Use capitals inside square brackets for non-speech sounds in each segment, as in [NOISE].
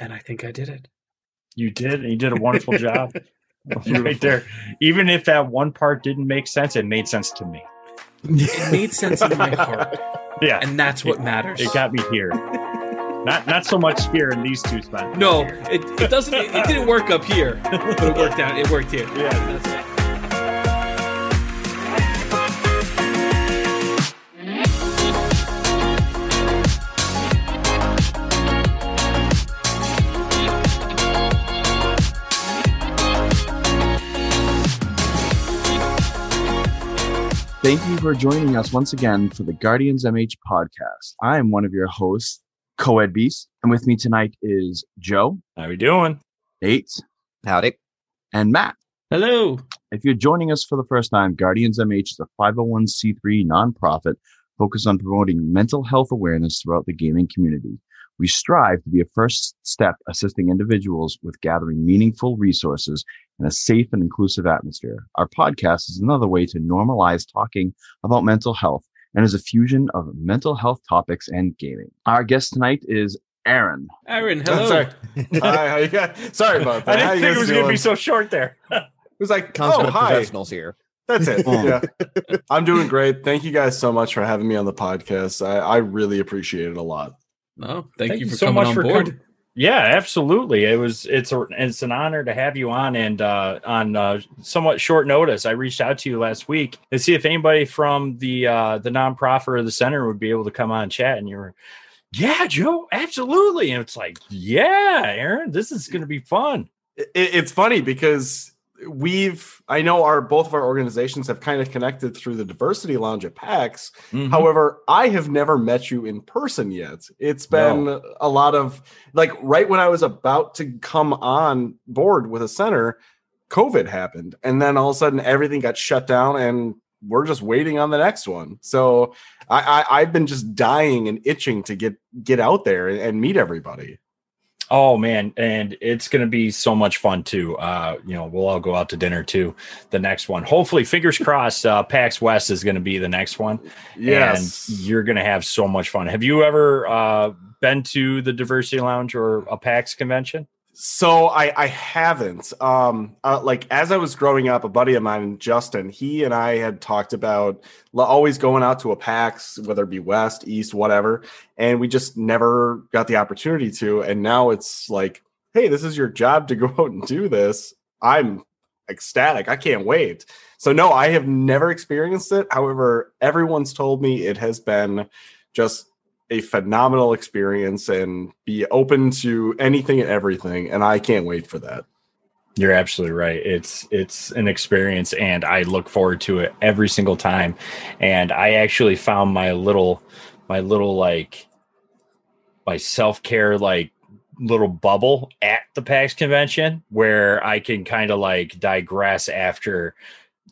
And I think I did it. You did. You did a wonderful job [LAUGHS] [LAUGHS] right there. Even if that one part didn't make sense, it made sense to me. It made sense in my heart. [LAUGHS] Yeah. And that's what it, matters. It got me here. Not not so much here in these two spots. No, it, it doesn't. It, it, didn't work up here, but it worked out. It worked here. Yeah, Thank you for joining us once again for the Guardians MH podcast. I am one of your hosts, Coed Beast, and with me tonight is Joe. How are we doing? Nate. Howdy. And Matt. Hello. If you're joining us for the first time, Guardians MH is a 501c3 nonprofit focused on promoting mental health awareness throughout the gaming community. We strive to be a first step assisting individuals with gathering meaningful resources in a safe and inclusive atmosphere. Our podcast is another way to normalize talking about mental health and is a fusion of mental health topics and gaming. Our guest tonight is Aaron. Aaron, hello. sorry. hi, how you guys? Sorry about [LAUGHS] that. I didn't you think it was going to be so short there. [LAUGHS] It was like, oh, Consummate oh, hi. professionals here. That's it. Oh. yeah. I'm doing great. Thank you guys so much for having me on the podcast. I, I really appreciate it a lot. No, thank, Thank you you for so coming much on for board. com- Yeah, absolutely. It was it's a it's an honor to have you on and uh on uh somewhat short notice. I reached out to you last week to see if anybody from the uh the nonprofit or the center would be able to come on and chat and you were yeah, Joe, absolutely. And it's like, yeah, Aaron, this is going to be fun. It, it's funny because we've I know our both of our organizations have kind of connected through the diversity lounge at PAX. Mhm. However, I have never met you in person yet. It's been a lot of like right when I was about to come on board with a center, COVID happened. And then all of a sudden everything got shut down and we're just waiting on the next one. So I, I I've been just dying and itching to get get out there and, and meet everybody. Oh man, and it's going to be so much fun too. Uh, you know, we'll all go out to dinner too. The next one, hopefully, fingers crossed. Uh, PAX West is going to be the next one. Yes. and you're going to have so much fun. Have you ever uh, been to the Diversity Lounge or a PAX convention? So I I haven't. Um, uh, like as I was growing up, a buddy of mine, Justin, he and I had talked about always going out to a PAX, whether it be West, East, whatever, and we just never got the opportunity to. And now it's like, hey, this is your job to [LAUGHS] go out and do this. I'm ecstatic. I can't wait. So no, I have never experienced it. However, everyone's told me it has been just a phenomenal experience and be open to anything and everything and i can't wait for that You're absolutely right. It's it's an experience, and I look forward to it every single time. And I actually found my little my little like my self care like little bubble at the PAX convention where I can kind of like digress after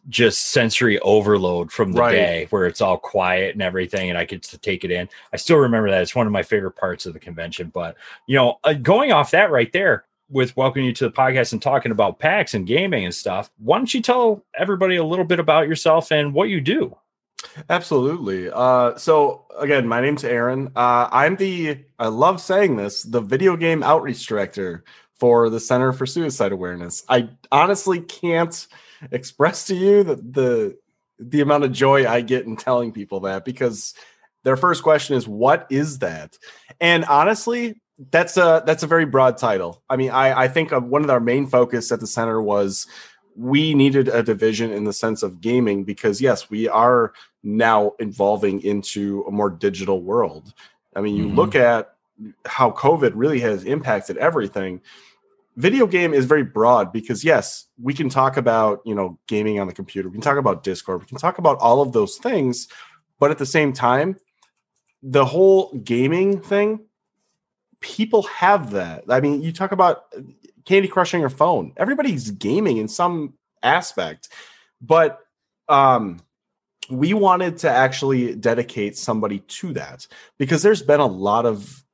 just sensory overload from the Right. day where it's all quiet and everything and I get to take it in. I still remember that it's one of my favorite parts of the convention, but you know, uh, going off that right there with welcoming you to the podcast and talking about PAX and gaming and stuff, why don't you tell everybody a little bit about yourself and what you do? absolutely uh so again my name's aaron uh i'm the i love saying this the video game outreach director for the center for suicide awareness i honestly can't express to you that the the amount of joy i get in telling people that because their first question is what is that? And honestly that's a that's a very broad title. I mean i i think one of our main focus at the center was we needed a division in the sense of gaming because yes we are now evolving into a more digital world. I mean you Mhm. look at how covid really has impacted everything video game is very broad because yes we can talk about you know gaming on the computer. We can talk about discord. We can talk about all of those things. But at the same time the whole gaming thing people have that. I mean you talk about candy crushing your phone. Everybody's gaming in some aspect. But um we wanted to actually dedicate somebody to that because there's been a lot of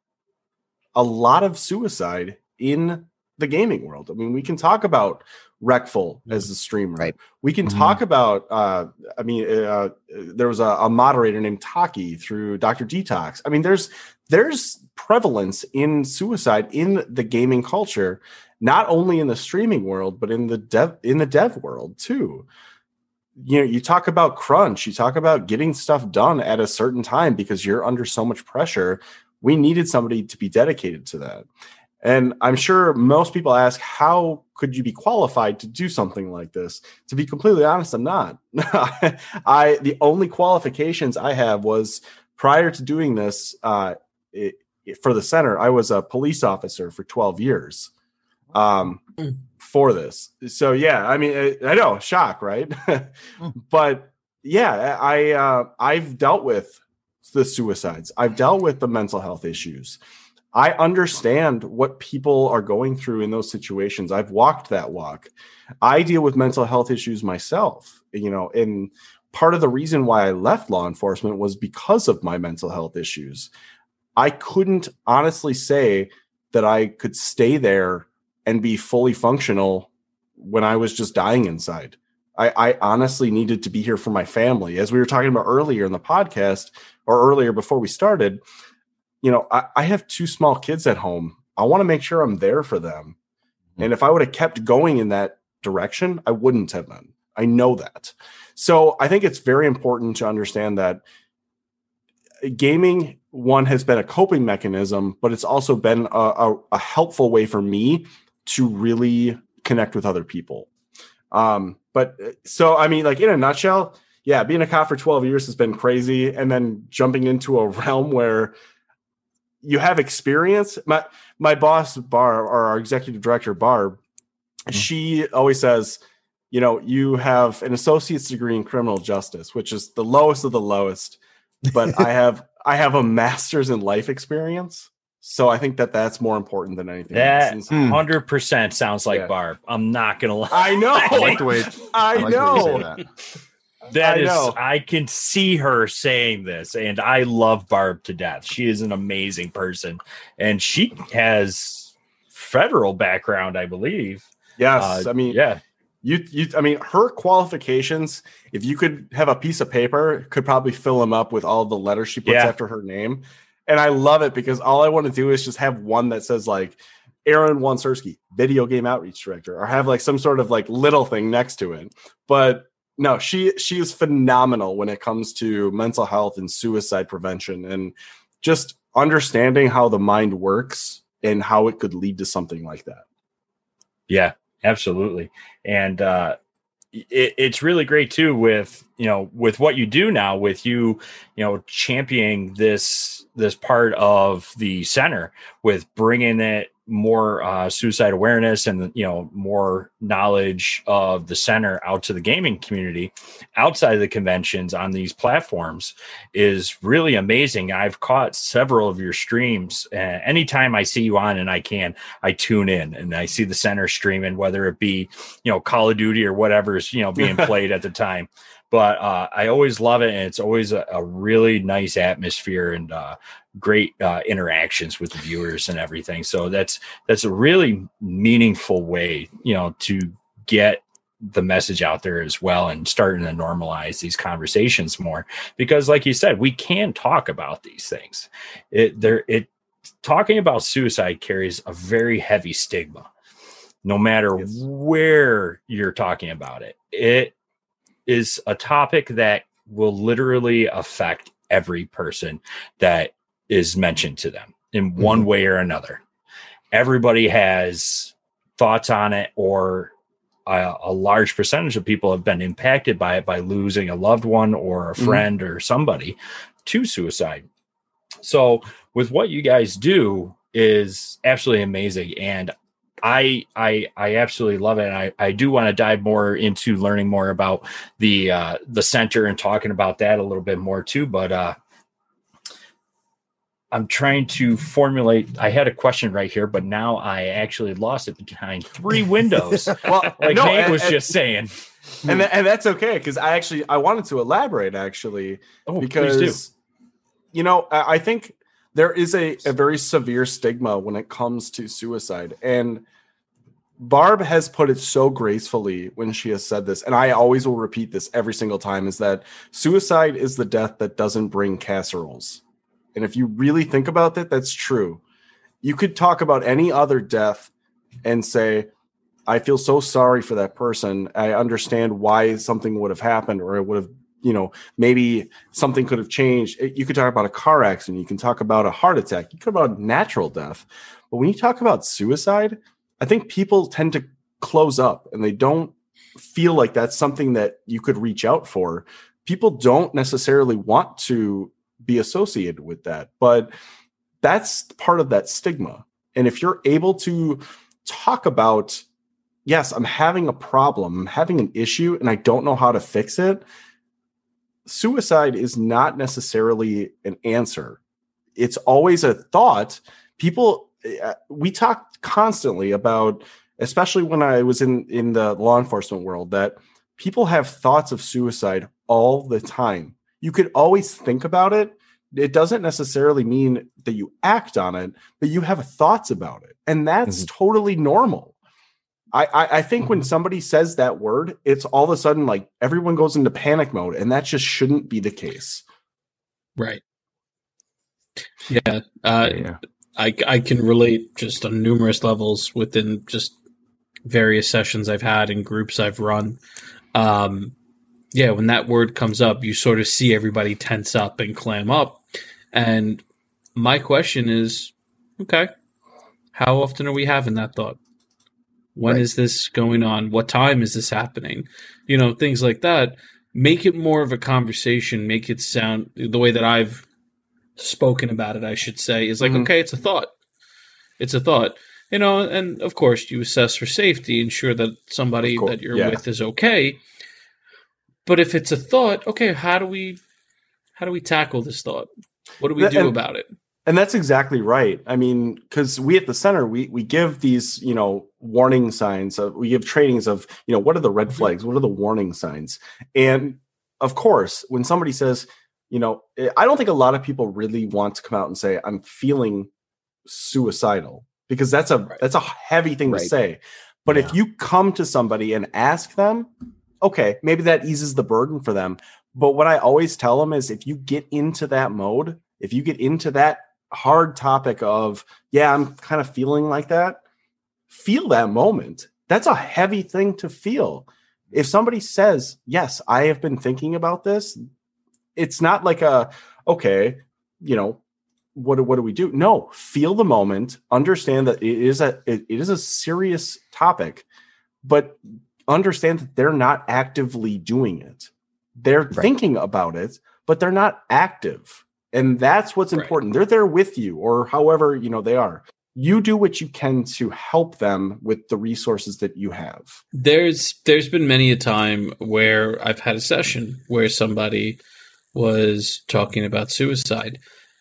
a lot of suicide in the gaming world. I mean, we can talk about Reckful as the streamer. Right. We can Mhm. talk about. Uh, I mean, uh, there was a, a moderator named Taki through Doctor Detox. I mean, there's there's prevalence in suicide in the gaming culture, not only in the streaming world, but in the dev in the dev world too. You know, you talk about crunch, you talk about getting stuff done at a certain time because you're under so much pressure. We needed somebody to be dedicated to that. And I'm sure most people ask, how could you be qualified to do something like this? To be completely honest, I'm not. [LAUGHS] I the only qualifications I have was prior to doing this uh, it, for the center, I was a police officer for 12 years um, mm. for this. So yeah, I mean, I, I know, shock, right? mm. [LAUGHS] But yeah, I uh, I've dealt with the suicides. I've dealt with the mental health issues. I understand what people are going through in those situations. I've walked that walk. I deal with mental health issues myself, you know, and part of the reason why I left law enforcement was because of my mental health issues. I couldn't honestly say that I could stay there and be fully functional when I was just dying inside. I, I honestly needed to be here for my family. As we were talking about earlier in the podcast or earlier before we started, you know, I, I have two small kids at home. I want to make sure I'm there for them. Mm-hmm. And if I would have kept going in that direction, I wouldn't have been. I know that. So I think it's very important to understand that gaming one has been a coping mechanism, but it's also been a, a, a helpful way for me to really connect with other people. Um, but uh, so I mean, like in a nutshell, yeah, being a cop for 12 years has been crazy. And then jumping into a [LAUGHS] realm where you have experience. My my boss Barb or our executive director Barb, mm-hmm. she always says, you know, you have an associate's degree in criminal justice, which is the lowest of the lowest, but I [LAUGHS] have I have a master's in life experience. So I think that that's more important than anything. That hmm. hundred percent sounds like yeah. Barb. I'm not gonna lie. I know. I like the way I, I like know. That I is, know. I can see her saying this, and I love Barb to death. She is an amazing person, and she has federal background, I believe. Yes, uh, I mean, yeah, you, you, I mean, her qualifications. If you could have a piece of paper, could probably fill them up with all the letters she puts yeah. after her name, and I love it because all I want to do is just have one that says like Aaron Wansersky, video game outreach director, or have like some sort of like little thing next to it. But no, she she is phenomenal when it comes to mental health and suicide prevention and just understanding how the mind works and how it could lead to something like that. Yeah, absolutely. And uh it, it's really great too with you know with what you do now with you you know championing this this part of the center with bringing it more uh, suicide awareness and you know more knowledge of the center out to the gaming community outside of the conventions on these platforms is really amazing. I've caught several of your streams uh, anytime i see you on and i can i tune in and i see the center streaming whether it be you know call of duty or whatever's you know being [LAUGHS] played at the time but uh, I always love it, and it's always a, a really nice atmosphere and uh, great uh, interactions with the viewers and everything. So that's that's a really meaningful way, you know, to get the message out there as well and starting to normalize these conversations more because like you said we can talk about these things it there it talking about suicide carries a very heavy stigma no matter yes. where you're talking about it it is a topic that will literally affect every person that is mentioned to them in one mm-hmm. way or another. Everybody has thoughts on it, or a, a, large percentage of people have been impacted by it by losing a loved one or a mm-hmm. friend mm-hmm. or somebody to suicide. So, with what you guys do is absolutely amazing, and I I I absolutely love it. And I, I do want to dive more into learning more about the uh, the center and talking about that a little bit more too. But uh, I'm trying to formulate. I had a question right here, but now I actually lost it behind three windows. [LAUGHS] well, like no, Nate was and, just saying, and and that's okay because I actually I wanted to elaborate actually oh, because you know I, I think there is a, a very severe stigma when it comes to suicide. And Barb has put it so gracefully when she has said this, and I always will repeat this every single time is that suicide is the death that doesn't bring casseroles. And if you really think about that, that's true. You could talk about any other death and say, I feel so sorry for that person. I understand why something would have happened or it would have, you know, maybe something could have changed. Eh, you could talk about a car accident. You can talk about a heart attack. You could about natural death. But when you talk about suicide, I think people tend to close up and they don't feel like that's something that you could reach out for. People don't necessarily want to be associated with that, but that's part of that stigma. And if you're able to talk about, yes, I'm having a problem, I'm having an issue, and I don't know how to fix it, suicide is not necessarily an answer. It's always a thought. People, eh, we talk constantly about especially when I was in in the law enforcement world, that people have thoughts of suicide all the time. You could always think about it. It doesn't necessarily mean that you act on it, but you have thoughts about it, and that's mm-hmm. totally normal. I, I, I think when somebody says that word, it's all of a sudden like everyone goes into panic mode, and that just shouldn't be the case. Right. Yeah. Uh, yeah. I, I can relate just on numerous levels within just various sessions I've had and groups I've run. Um, yeah, when that word comes up, you sort of see everybody tense up and clam up. And my question is, okay, how often are we having that thought? When right. is this going on? What time is this happening? You know, things like that. Make it more of a conversation. Make it sound the way that I've spoken about it, I should say, is like, mm-hmm. okay, it's a thought. It's a thought you know, and of course you assess for safety, ensure that somebody that you're yeah. with is okay. But if it's a thought, okay, how do we how do we tackle this thought? What do we do and, about it? And that's exactly right. I mean, because we at the center we we give these you know warning signs. Of, we give trainings of you know what are the red mm-hmm. flags, what are the warning signs, and of course when somebody says, you know, I don't think a lot of people really want to come out and say I'm feeling suicidal because that's a right. that's a heavy thing right. to say. But yeah. if you come to somebody and ask them, okay, maybe that eases the burden for them. But what I always tell them is if you get into that mode, if you get into that hard topic of, yeah, I'm kind of feeling like that, feel that moment. That's a heavy thing to feel. If somebody says, yes, I have been thinking about this, it's not like a, okay, you know, what what do we do? No, feel the moment, understand that it is a it, it is a serious topic, but understand that they're not actively doing it. They're right. thinking about it, but they're not active. And that's what's right. important. They're there with you or however, you know, they are. You do what you can to help them with the resources that you have. There's there's been many a time where I've had a session where somebody was talking about suicide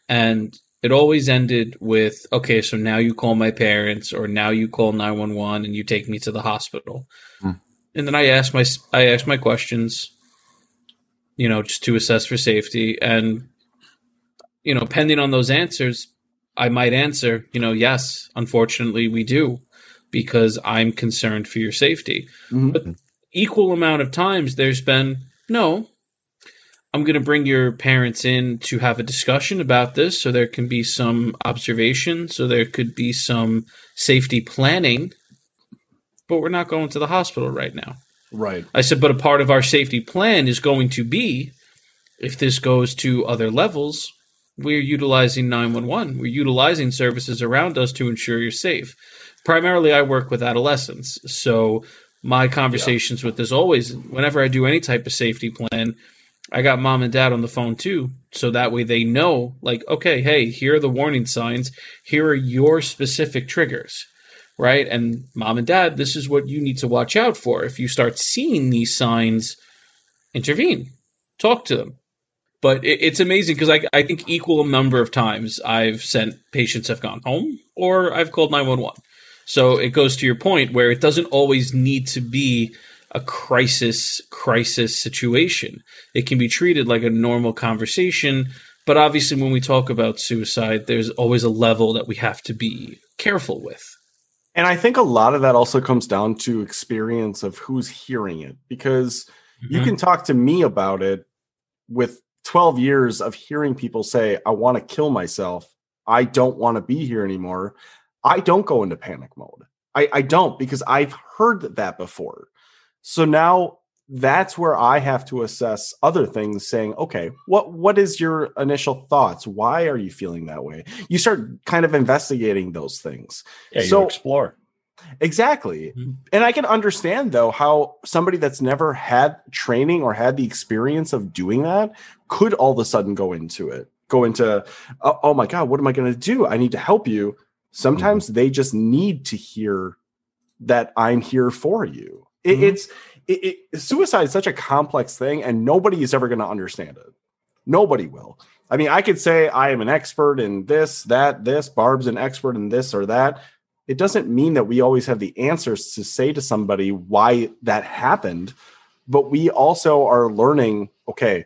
and it always ended with, okay, so now you call my parents or now you call 911 and you take me to the hospital. Hmm. And then I asked my I asked my questions, you know, just to assess for safety and you know, pending on those answers, I might answer, you know, yes, unfortunately we do because I'm concerned for your safety. Mm-hmm. But equal amount of times there's been no, I'm going to bring your parents in to have a discussion about this so there can be some observation, so there could be some safety planning, but we're not going to the hospital right now. Right. I said, but a part of our safety plan is going to be if this goes to other levels, we're utilizing 911. We're utilizing services around us to ensure you're safe. Primarily, I work with adolescents. So my conversations yeah. with this always, whenever I do any type of safety plan, I got mom and dad on the phone too, so that way they know, like, okay, hey, here are the warning signs. Here are your specific triggers, right? And mom and dad, this is what you need to watch out for. If you start seeing these signs, intervene, talk to them. But it, it's amazing because I, I think equal number of times I've sent patients have gone home or I've called 911. So it goes to your point where it doesn't always need to be a crisis crisis situation. It can be treated like a normal conversation, but obviously when we talk about suicide, there's always a level that we have to be careful with. And I think a lot of that also comes down to experience of who's hearing it because mm-hmm. you can talk to me about it with 12 years of hearing people say, I want to kill myself. I don't want to be here anymore. I don't go into panic mode. I, I don't because I've heard that before. So now that's where I have to assess other things saying, okay, what what is your initial thoughts? Why are you feeling that way? You start kind of investigating those things. Yeah, so you explore. Exactly. Mhm. And I can understand though how somebody that's never had training or had the experience of doing that could all of a sudden go into it. Go into oh, oh my god, what am I going to do? I need to help you. Sometimes they just need to hear that I'm here for you. It, Mhm. It's it, it, suicide is such a complex thing and nobody is ever going to understand it. Nobody will. I mean, I could say I am an expert in this, that, this, Barb's an expert in this or that it doesn't mean that we always have the answers to say to somebody why that happened but we also are learning okay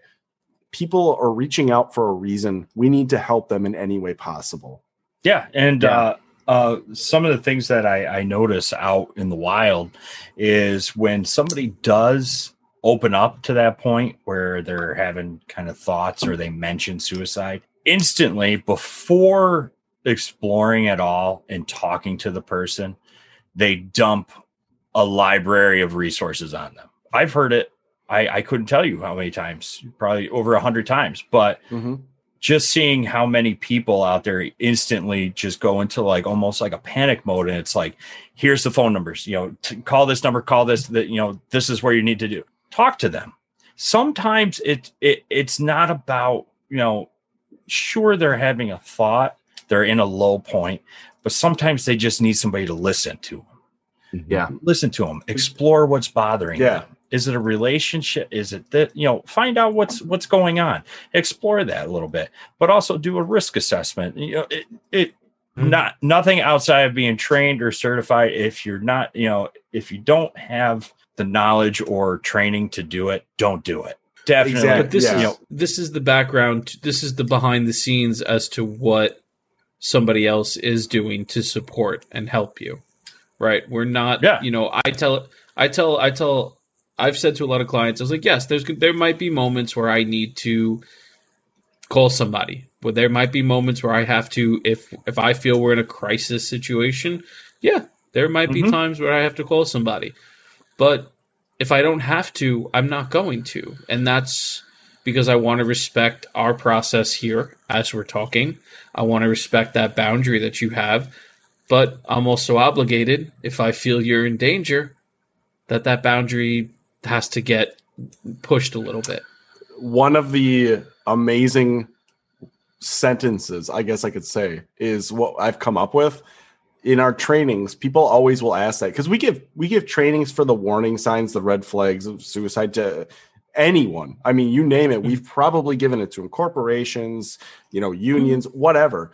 people are reaching out for a reason we need to help them in any way possible Yeah, and Yeah. Uh, uh, some of the things that I, I notice out in the wild is when somebody does open up to that point where they're having kind of thoughts or they mention suicide instantly before exploring at all and talking to the person, they dump a library of resources on them. I've heard it. I, I couldn't tell you how many times, probably over a hundred times, but mm-hmm. just seeing how many people out there instantly just go into like almost like a panic mode and it's like here's the phone numbers you know t- call this number call this that you know this is where you need to do talk to them. Sometimes it, it it's not about you know sure they're having a thought they're in a low point but sometimes they just need somebody to listen to them yeah. Listen to them explore what's bothering Yeah. them is it a relationship is it that you know find out what's what's going on explore that a little bit but also do a risk assessment you know it, it Mhm. not nothing outside of being trained or certified if you're not you know if you don't have the knowledge or training to do it don't do it definitely Exactly. But this Yeah. is you know, this is the background. This is the behind the scenes as to what somebody else is doing to support and help you. Right? We're not. Yeah. You know, I tell, I tell, I tell. I've said to a lot of clients, I was like, yes, there's there might be moments where I need to call somebody. But there might be moments where I have to, if if I feel we're in a crisis situation, yeah, there might be Mhm. times where I have to call somebody. But if I don't have to, I'm not going to. And that's because I want to respect our process here as we're talking. I want to respect that boundary that you have. But I'm also obligated, if I feel you're in danger, that that boundary has to get pushed a little bit. one of the amazing sentences i guess i could say is what i've come up with. In our trainings people always will ask that because we give we give trainings for the warning signs the red flags of suicide to anyone. I mean you name it we've probably given it to them corporations you know unions whatever.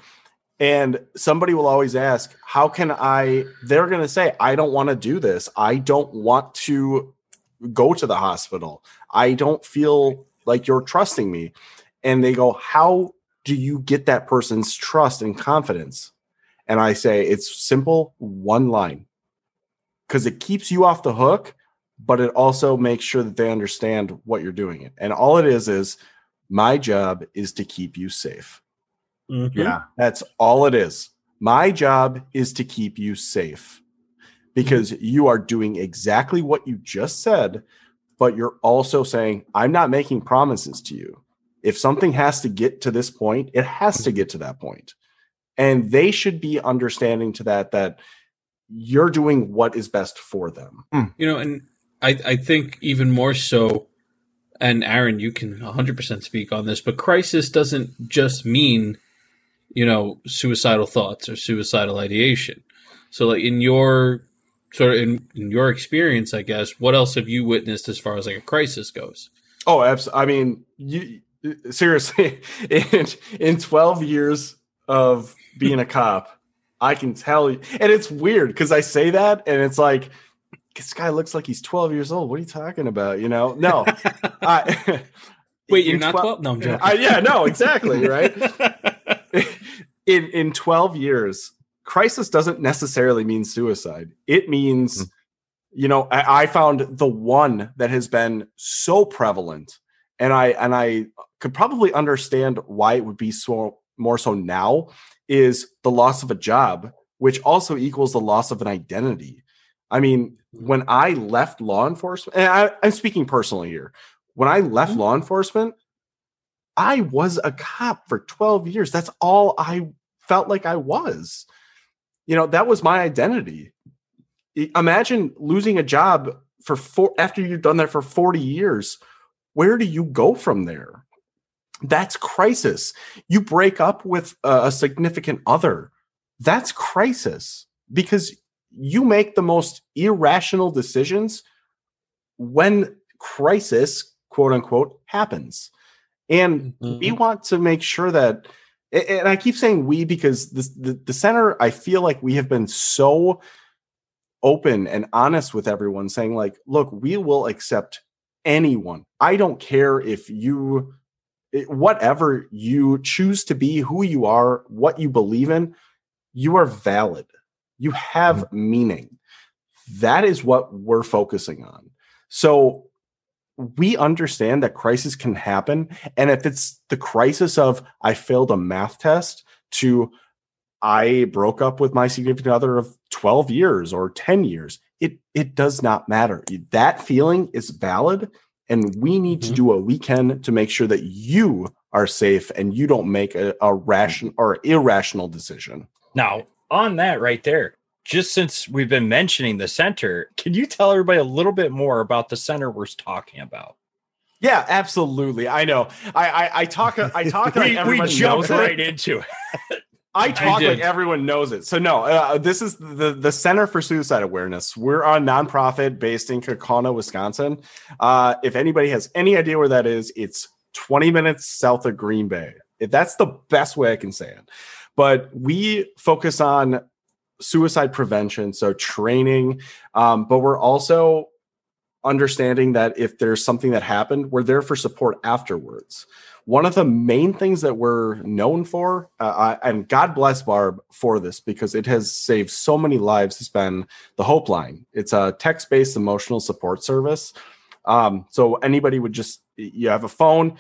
And somebody will always ask how can i they're going to say i don't want to do this. I don't want to go to the hospital. I don't feel like you're trusting me. And they go how do you get that person's trust and confidence? And i say it's simple one line. Because it keeps you off the hook but it also makes sure that they understand what you're doing it. And all it is is my job is to keep you safe. Mm-hmm. Yeah. that's all it is. My job is to keep you safe because you are doing exactly what you just said, but you're also saying, I'm not making promises to you. If something has to get to this point, it has to get to that point. And they should be understanding to that, that you're doing what is best for them. Hmm. You know, and I, I think even more so, and Aaron, you can 100% speak on this, but crisis doesn't just mean, you know, suicidal thoughts or suicidal ideation. So, like in your sort of in, in your experience, I guess, what else have you witnessed as far as like a crisis goes? Oh, absolutely. I mean, you seriously, [LAUGHS] in, in 12 years of being a cop, I can tell you, and it's weird because I say that and it's like, this guy looks like he's 12 years old. What are you talking about? You know, no. [LAUGHS] I, Wait, you're not 12? No, I'm joking. I, yeah, no, exactly. Right. [LAUGHS] in in 12 years crisis doesn't necessarily mean suicide it means hmm. you know I, I found the one that has been so prevalent and i and i could probably understand why it would be so more so now is the loss of a job, which also equals the loss of an identity. I mean, hmm. when I left law enforcement, and I, I'm speaking personally here, when I left hmm. law enforcement, I was a cop for 12 years. That's all I felt like I was. You know, that was my identity. Imagine losing a job for four after you've done that for 40 years. Where do you go from there? That's crisis. You break up with a, a significant other. That's crisis because you make the most irrational decisions when crisis, quote unquote, happens. And we mm-hmm. want to make sure that and I keep saying we because this, the the center I feel like we have been so open and honest with everyone saying like look we will accept anyone. I don't care if you whatever you choose to be who you are what you believe in you are valid. You have mm-hmm. meaning. That is what we're focusing on. So we understand that crisis can happen and if it's the crisis of i failed a math test to i broke up with my significant other of 12 years or 10 years it it does not matter that feeling is valid and we need to Mhm. do what we can to make sure that you are safe and you don't make a, a ration or irrational decision Now, on that right there, just since we've been mentioning the center, can you tell everybody a little bit more about the center we're talking about? yeah absolutely i know i i, I talk i [LAUGHS] talk like we, we jumped knows it. right into it. [LAUGHS] I talk did. like everyone knows it. So no, uh, this is the the Center for Suicide Awareness. We're a nonprofit based in Kaukauna, Wisconsin. Uh, if anybody has any idea where that is, it's 20 minutes south of Green Bay. If that's the best way I can say it. But we focus on suicide prevention, so training. Um, but we're also understanding that if there's something that happened, we're there for support afterwards one of the main things that we're known for, uh, I, and God bless Barb for this because it has saved so many lives, has been the Hope Line. It's a text based emotional support service. Um, so anybody would just, you have a phone,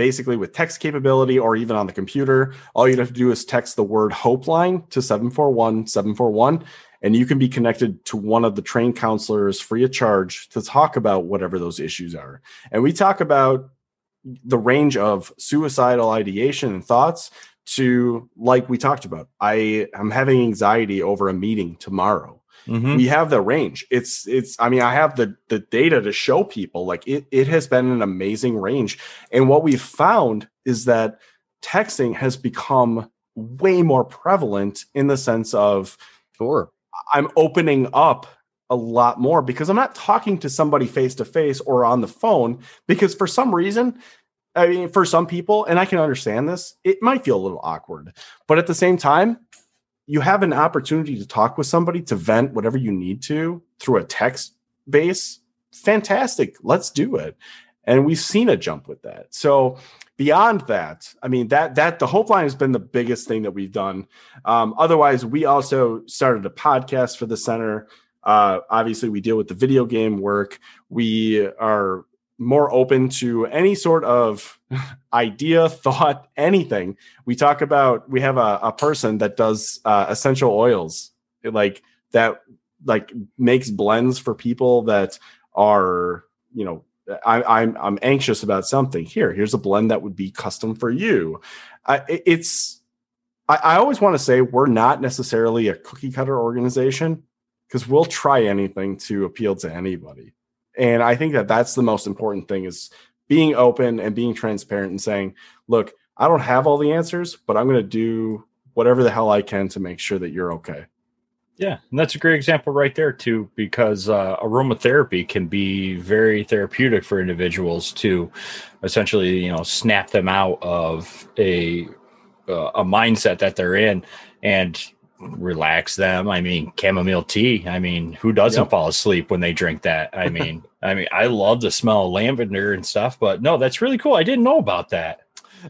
basically with text capability or even on the computer. All you'd have to do is text the word Hope Line to 741 741 and you can be connected to one of the trained counselors free of charge to talk about whatever those issues are. And we talk about the range of suicidal ideation and thoughts to like we talked about i am having anxiety over a meeting tomorrow Mhm. we have the range it's it's i mean i have the the data to show people like it it has been an amazing range and what we've found is that texting has become way more prevalent in the sense of Sure. I'm opening up a lot more because I'm not talking to somebody face to face or on the phone because for some reason, I mean, for some people, and I can understand this, it might feel a little awkward. But at the same time, you have an opportunity to talk with somebody to vent whatever you need to through a text base. Fantastic. Let's do it. And we've seen a jump with that. So beyond that, I mean that that the Hope Line has been the biggest thing that we've done. Um, otherwise, we also started a podcast for the center. Uh, obviously, we deal with the video game work. We are more open to any sort of [LAUGHS] idea, thought, anything. We talk about. We have a, a person that does uh, essential oils, like that, like makes blends for people that are, you know, I, I'm I'm anxious about something. Here, here's a blend that would be custom for you. I, it's I, I always want to say we're not necessarily a cookie cutter organization because we'll try anything to appeal to anybody. And I think that that's the most important thing is being open and being transparent and saying, look, I don't have all the answers, but I'm going to do whatever the hell I can to make sure that you're okay. Yeah, and that's a great example right there too, because uh, aromatherapy can be very therapeutic for individuals to essentially, you know, snap them out of a uh, a mindset that they're in and relax them. I mean, chamomile tea. I mean, who doesn't Yep. fall asleep when they drink that? I [LAUGHS] mean, I mean, I love the smell of lavender and stuff, but no, that's really cool. I didn't know about that.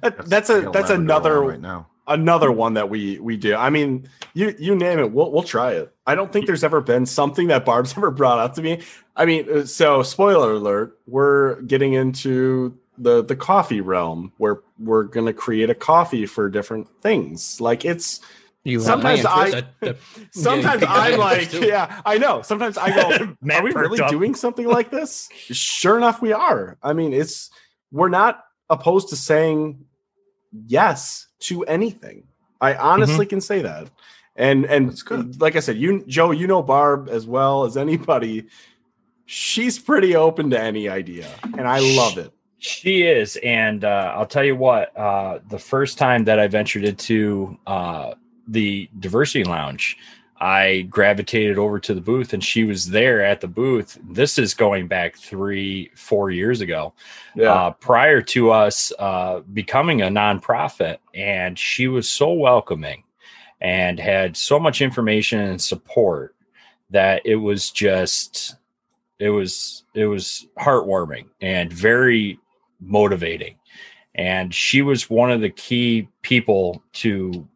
That, that's a that's another right now. another one that we we do. I mean, you you name it, we'll we'll try it. I don't think there's ever been something that Barb's [LAUGHS] ever brought up to me. I mean, uh, so spoiler alert, we're getting into the the coffee realm where we're going to create a coffee for different things. Like it's You Sometimes I that, that, [LAUGHS] sometimes yeah, I'm like, too. yeah, I know. Sometimes I go, [LAUGHS] are we really up. doing something like [LAUGHS] this? sure enough, we are. I mean, it's we're not opposed to saying yes to anything. I honestly can say that. And and good. like I said, you Joe, you know Barb as well as anybody. She's pretty open to any idea, and I love it. She is, and uh, I'll tell you what. Uh, the first time that I ventured into uh, the diversity lounge, I gravitated over to the booth, and she was there at the booth. This is going back three, four years ago, uh, prior to us uh, becoming a nonprofit, and she was so welcoming and had so much information and support that it was just it was it was heartwarming and very motivating. And she was one of the key people to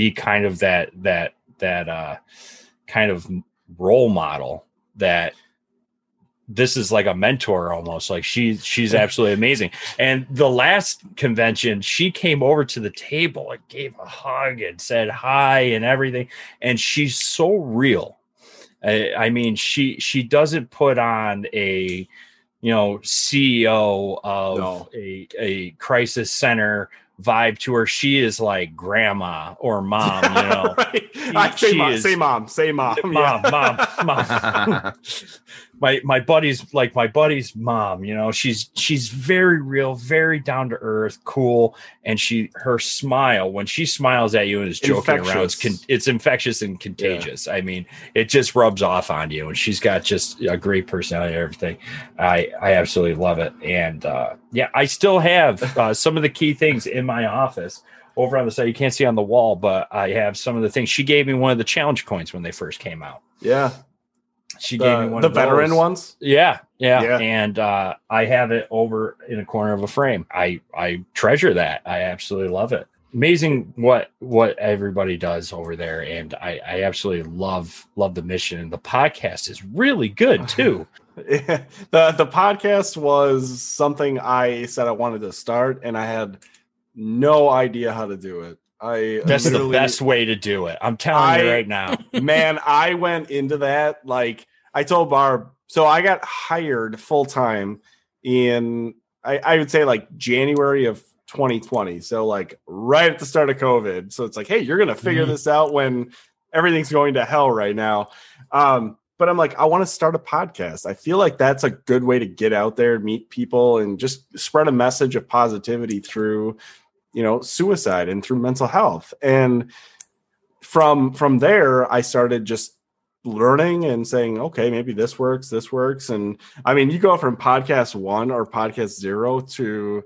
be kind of that that that uh kind of role model that this is like a mentor almost. Like she she's absolutely amazing. And the last convention she came over to the table and gave a hug and said hi and everything. And she's so real. I, I mean, she she doesn't put on a you know CEO of No. a a crisis center vibe to her. She is like grandma or mom, you know. [LAUGHS] right. I say she mom, is- say mom, say [LAUGHS] mom, mom, yeah. mom, mom. [LAUGHS] my my buddy's like my buddy's mom. You know, she's she's very real, very down to earth, cool, and she her smile when she smiles at you and is joking around, it's, con- Infectious. it's infectious and contagious. I mean, it just rubs off on you, and she's got just a great personality and everything. I I absolutely love it, and uh, yeah, I still have uh, [LAUGHS] some of the key things in my office. Over on the side, you can't see on the wall, but I have some of the things. She gave me one of the challenge coins when they first came out. yeah. She gave me one the of veteran those. ones. Yeah, yeah, Yeah. and uh, I have it over in a corner of a frame. I I treasure that. I absolutely love it. Amazing what what everybody does over there, and I I absolutely love love the mission. And the podcast is really good [LAUGHS] too. [LAUGHS] the the podcast was something I said I wanted to start, and I had no idea how to do it. I That's the best way to do it. I'm telling you right now. [LAUGHS] man. I went into that like I told Barb. So I got hired full time in I, I would say like January of 2020. So like right at the start of COVID. So it's like, hey, you're gonna figure Mhm. this out when everything's going to hell right now. Um, but I'm like, I want to start a podcast. I feel like that's a good way to get out there, meet people, and just spread a message of positivity through, you know, suicide and through mental health. And from from there, I started just learning and saying, okay, maybe this works, this works. And I mean, you go from podcast one or podcast zero to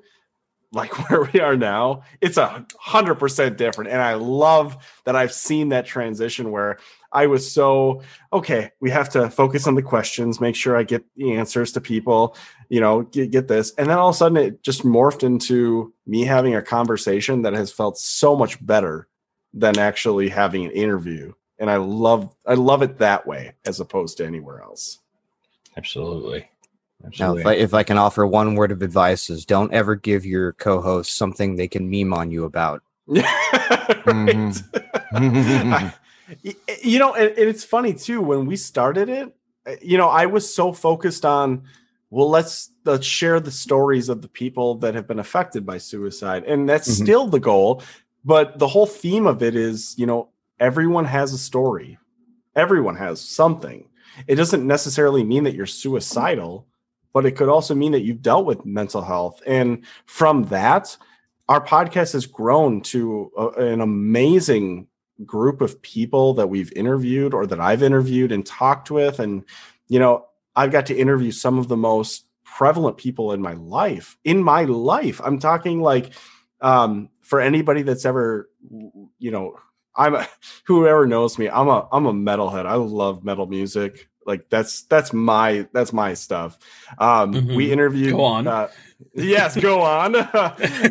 like [LAUGHS] where we are now, it's a hundred percent different. And I love that I've seen that transition where I was so okay, we have to focus on the questions, make sure I get the answers to people, you know, get, get this. And then all of a sudden it just morphed into me having a conversation that has felt so much better than actually having an interview. And I love I love it that way as opposed to anywhere else. Absolutely. Now, if I, if I can offer one word of advice, is don't ever give your co-host something they can meme on you about. [LAUGHS] right. I- mm-hmm. y- [LAUGHS] [LAUGHS] you know, and, it's funny too. When we started it, uh, you know, I was so focused on, well, let's let's share the stories of the people that have been affected by suicide, and that's Mhm. still the goal. But the whole theme of it is, you know, everyone has a story. Everyone has something. It doesn't necessarily mean that you're suicidal, but it could also mean that you've dealt with mental health. And from that, our podcast has grown to a, an amazing group of people that we've interviewed or that I've interviewed and talked with. And, you know, I've got to interview some of the most prevalent people in my life. In my life, I'm talking like, um, for anybody that's ever, you know, I'm a, [LAUGHS] whoever knows me, I'm a I'm a metalhead. I love metal music. Like that's that's my that's my stuff. Um, Mhm. We interviewed. Go on. Uh, yes, go on. [LAUGHS]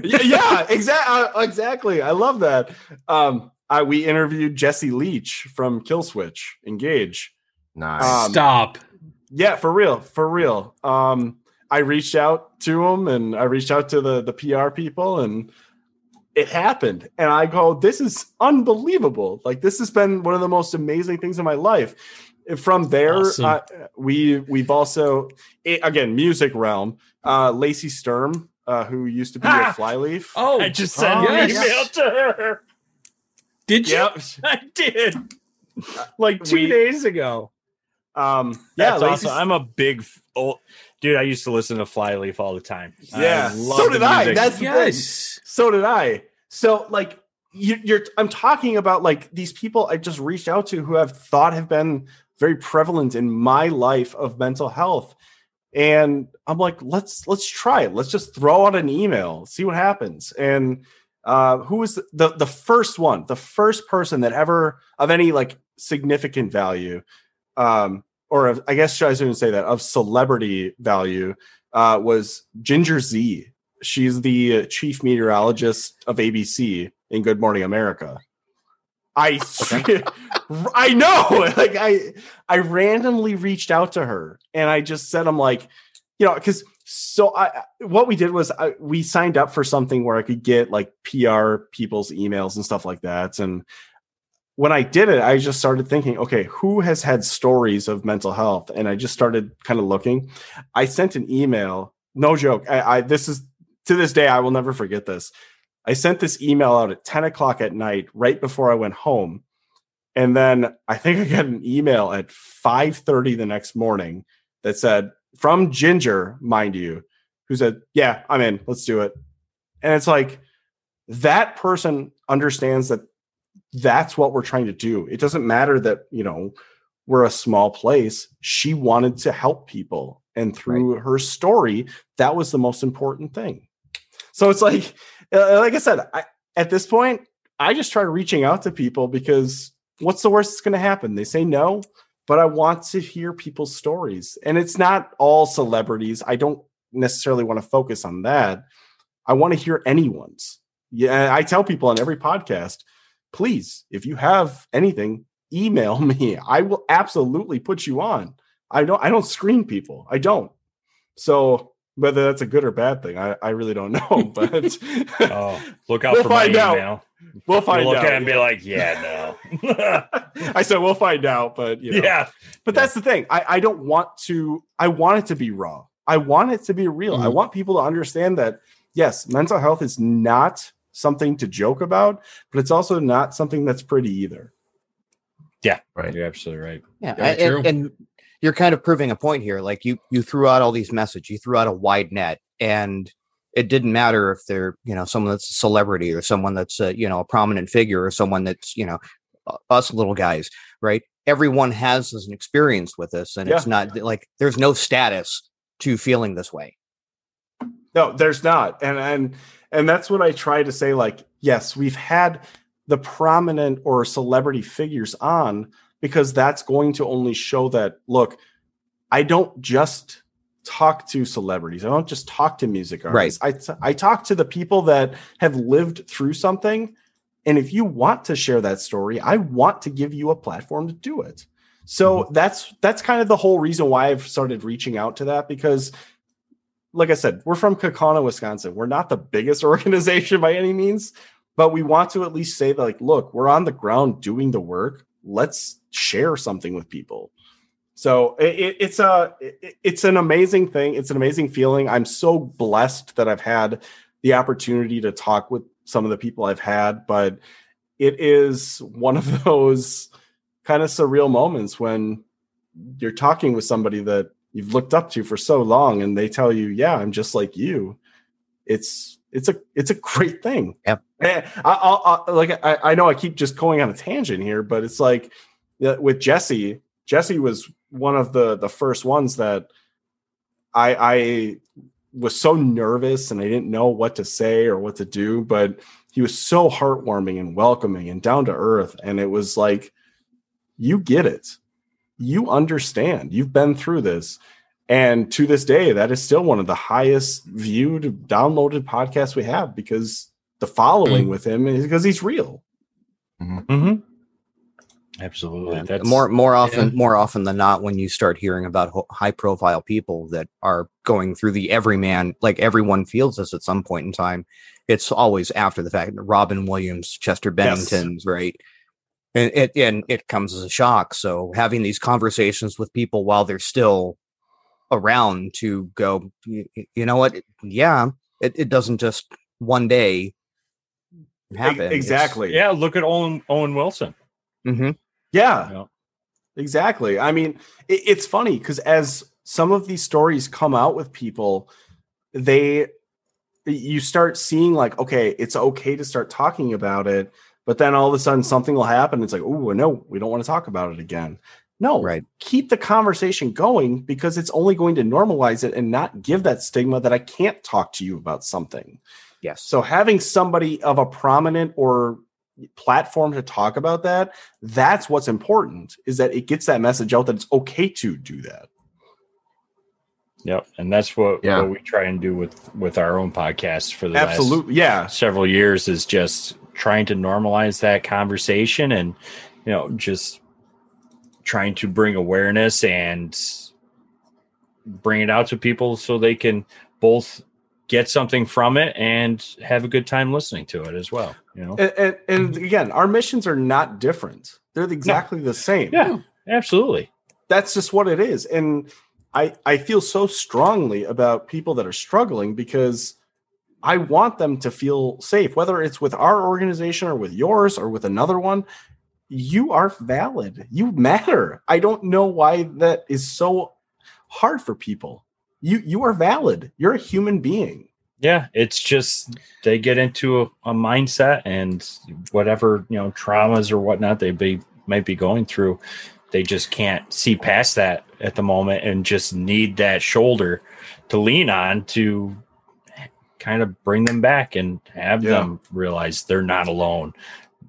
yeah, yeah, exactly. Uh, exactly. I love that. Um, I, we interviewed Jesse Leach from Killswitch Engage. nice. Um, Stop. Yeah, for real, for real. Um, I reached out to him and I reached out to the the PR people and it happened. And I go, this is unbelievable. Like this has been one of the most amazing things in my life. From there, Awesome. uh, we we've also it, again music realm. Uh, Lacey Sturm, uh, who used to be Ah! a Flyleaf. Oh, I just sent oh, an yes. email to her. Did you? Yep. [LAUGHS] I did. Like two We- days ago. Um, yeah, That's Lacey awesome. I'm a big old dude. I used to listen to Flyleaf all the time. Yeah. I So the did I. That's the. Yes. So did I. So like you, you're, I'm talking about like these people I just reached out to who have thought have been very prevalent in my life of mental health, and I'm like, let's let's try it. Let's just throw out an email, see what happens. And uh, who was the, the first one, the first person that ever of any like significant value, um, or of, I guess I shouldn't say that of celebrity value, uh, was Ginger Zee. She's the chief meteorologist of ABC in Good Morning America. I [LAUGHS] I know, [LAUGHS] like I I randomly reached out to her and I just said I'm like, you know, because so I what we did was I, we signed up for something where I could get like PR people's emails and stuff like that and when I did it, I just started thinking, okay, who has had stories of mental health? And I just started kind of looking. I sent an email, no joke. I, I this is to this day, I will never forget this. I sent this email out at 10 o'clock at night, right before I went home. And then I think I got an email at 5:30 the next morning that said, from Ginger, mind you, who said, Yeah, I'm in, let's do it. And it's like that person understands that that's what we're trying to do. It doesn't matter that, you know, we're a small place. She wanted to help people. And through her story, that was the most important thing. So it's like, uh, like I said, I, at this point, I just try reaching out to people because what's the worst that's going to happen? They say no, but I want to hear people's stories. And it's not all celebrities. I don't necessarily want to focus on that. I want to hear anyone's. Yeah, I tell people on every podcast, please, if you have anything, email [LAUGHS] me. I will absolutely put you on. I don't I don't screen people. I don't. So whether that's a good or bad thing, I, I really don't [LAUGHS] know. [LAUGHS] But Oh, look out We'll for my find out. email. we'll find You'll look out. at and be like, yeah, no. [LAUGHS] I said we'll find out, but you know. yeah. But that's the thing. I, I don't want to, I want it to be raw. I want it to be real. I Mhm. want people to understand that, yes, mental health is not something to joke about, but it's also not something that's pretty either. Yeah, right. You're absolutely right. Yeah, Yeah, I- and, and you're kind of proving a point here. Like you, you threw out all these messages, you threw out a wide net, and it didn't matter if they're, you know, someone that's a celebrity or someone that's, a, you know, a prominent figure or someone that's, you know, us little guys, right? Everyone has an experience with this, and it's not like there's no status to feeling this way. No, there's not. And and and that's what I try to say like yes, we've had the prominent or celebrity figures on because that's going to only show that look, I don't just talk to celebrities. I don't just talk to music artists. I t- I talk to the people that have lived through something and if you want to share that story, I want to give you a platform to do it. So mm-hmm. that's that's kind of the whole reason why I've started reaching out to that because like I said, we're from Kaukauna, Wisconsin. We're not the biggest [LAUGHS] organization by any means, but we want to at least say that, like, look, we're on the ground doing the work. Let's share something with people. So it, it- it's a it- it's an amazing thing. It's an amazing feeling. I'm so blessed that I've had the opportunity to talk with some of the people I've had, but it is one of [LAUGHS] those kind of surreal moments when you're talking with somebody that you've looked up to for so long and they tell you yeah i'm just like you it's it's a it's a great thing. Yep. I, I'll, i like I, I know i keep just going on a tangent here but it's like with jesse jesse was one of the the first ones that i i was so nervous and i didn't know what to say or what to do but he was so heartwarming and welcoming and down to earth. And it was like you get it. You understand. You've been through this and to this day that is still one of the highest viewed downloaded podcasts we have because the following with him is because he's real Mm-hmm. Absolutely. And That's more more often yeah. more often than not when you start hearing about ho- high profile people that are going through the everyman like everyone feels this at some point in time it's always after the fact robin williams chester Yes. right and it and it comes as a shock so having these conversations with people while they're still around to go "Y- y- you know what yeah it, it doesn't just one day happen It's- exactly. yeah. Look at Owen Owen Wilson. Mhm. Yeah. you know. Exactly. I mean, it, it's funny because as some of these stories come out with people, they you start seeing like, okay, it's okay to start talking about it, but then all of a sudden something will happen. It's like, oh no, we don't want to talk about it again. No, Right. Keep the conversation going because it's only going to normalize it and not give that stigma that I can't talk to you about something. yes So having somebody of a prominent or platform to talk about that, that's what's important is that it gets that message out that it's okay to do that. Yep. And that's what, Yeah. what we try and do with with our own podcast for the last Absolutely. Yeah. several years is just trying to normalize that conversation and you know just trying to bring awareness and bring it out to people so they can both get something from it and have a good time listening to it as well you know And, and, and again, our missions are not different. They're exactly the same. yeah absolutely That's just what it is. And I, I feel so strongly about people that are struggling because I want them to feel safe, whether it's with our organization or with yours or with another one. You are valid. You matter. I don't know why that is so hard for people. You you are valid. You're a human being. yeah it's just they get into a, a mindset and whatever you know traumas or whatnot they be might be going through they just can't see past that at the moment and just need that shoulder to lean on to kind of bring them back and have Yeah. them realize they're not alone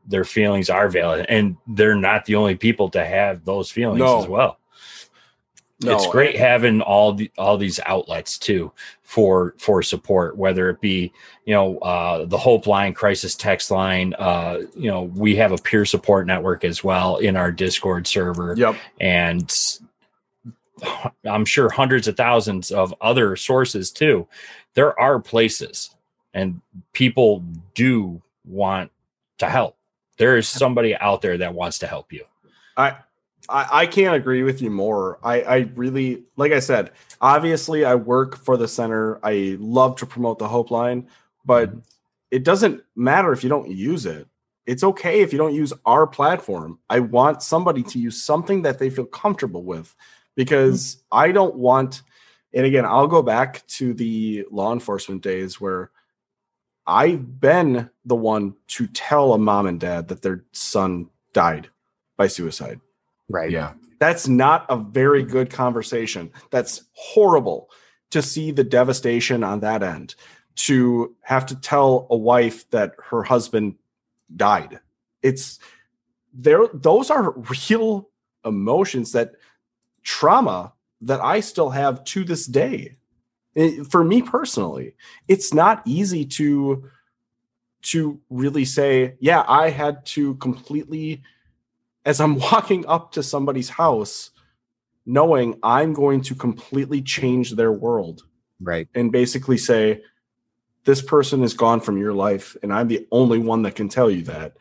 their feelings are valid and they're not the only people to have those feelings No. as well it's great having all the all these outlets too for for support whether it be you know uh the hope line crisis text line uh you know we have a peer support network as well in our discord server Yep. and i'm sure hundreds of thousands of other sources too there are places and people do want to help there is somebody out there that wants to help you I, I I can't agree with you more. I I really like I said, obviously I work for the center. I love to promote the Hope line, but mm-hmm. it doesn't matter if you don't use it. It's okay if you don't use our platform. I want somebody to use something that they feel comfortable with because mm-hmm. I don't want and again, I'll go back to the law enforcement days where I've been the one to tell a mom and dad that their son died by suicide. right Yeah. That's not a very good conversation. That's horrible to see the devastation on that end. To have to tell a wife that her husband died. It's there those are real emotions that trauma that I still have to this day. It- for me personally, it's not easy to to really say, yeah, I had to completely as I'm [LAUGHS] walking up to somebody's house, knowing I'm going to completely change their world right and basically say, this person is gone from your life, and I'm the only one that can tell you that.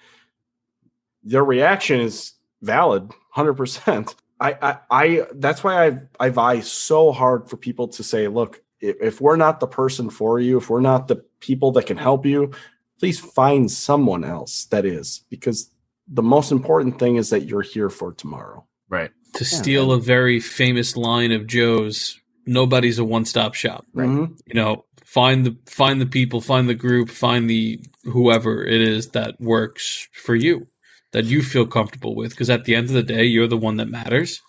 Their reaction is valid, hundred percent. I, I, I, that's why I, I vie so hard for people to say, look, if, if we're not the person for you, if we're not the people that can help you, please find someone else that is, because the most important thing is that you're here for tomorrow. Right. To Yeah, steal a very famous line of Joe's, nobody's a one-stop shop. Right. Mhm. You know, find the find the people, find the group, find the whoever it is that works for you, that you feel comfortable with. Because at the end of the day, you're the one that matters,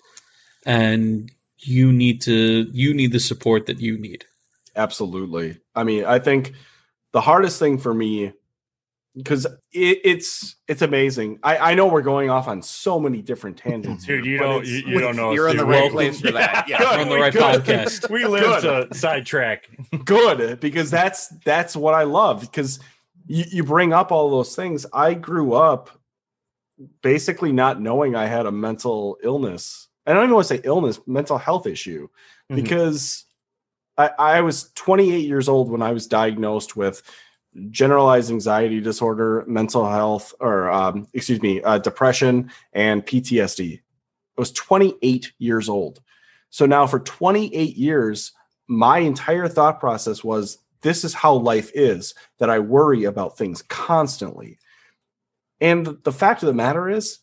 and you need to you need the support that you need. Absolutely. I mean, I think the hardest thing for me, because it, it's it's amazing. I, I know we're going off on so many different tangents, dude here, you don't you, you don't know You're in the right place for that. Yeah. [LAUGHS] We're on the we right good. podcast. we live to sidetrack [LAUGHS] good because that's that's what I love because you, you bring up all those things. I grew up basically not knowing I had a mental illness. I don't even want to say illness, mental health issue, Mhm. because I, I was 28 years old when I was diagnosed with generalized anxiety disorder, mental health, or um, excuse me, uh, depression, and PTSD. I was 28 years old. So now for 28 years, my entire thought process was this is how life is, that I worry about things constantly. And the fact of the matter is,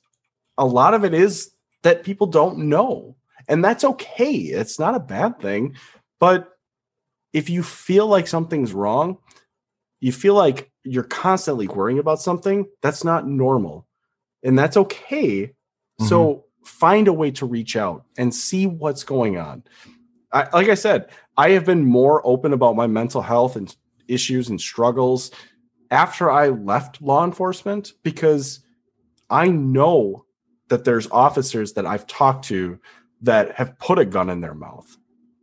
a lot of it is that people don't know. And that's okay. It's not a bad thing. But if you feel like something's wrong, you feel like you're constantly worrying about something, that's not normal. And that's okay. So mm-hmm. find a way to reach out and see what's going on. I, like I said, I have been more open about my mental health and issues and struggles after I left law enforcement because I know that there's officers that I've talked to that have put a gun in their mouth,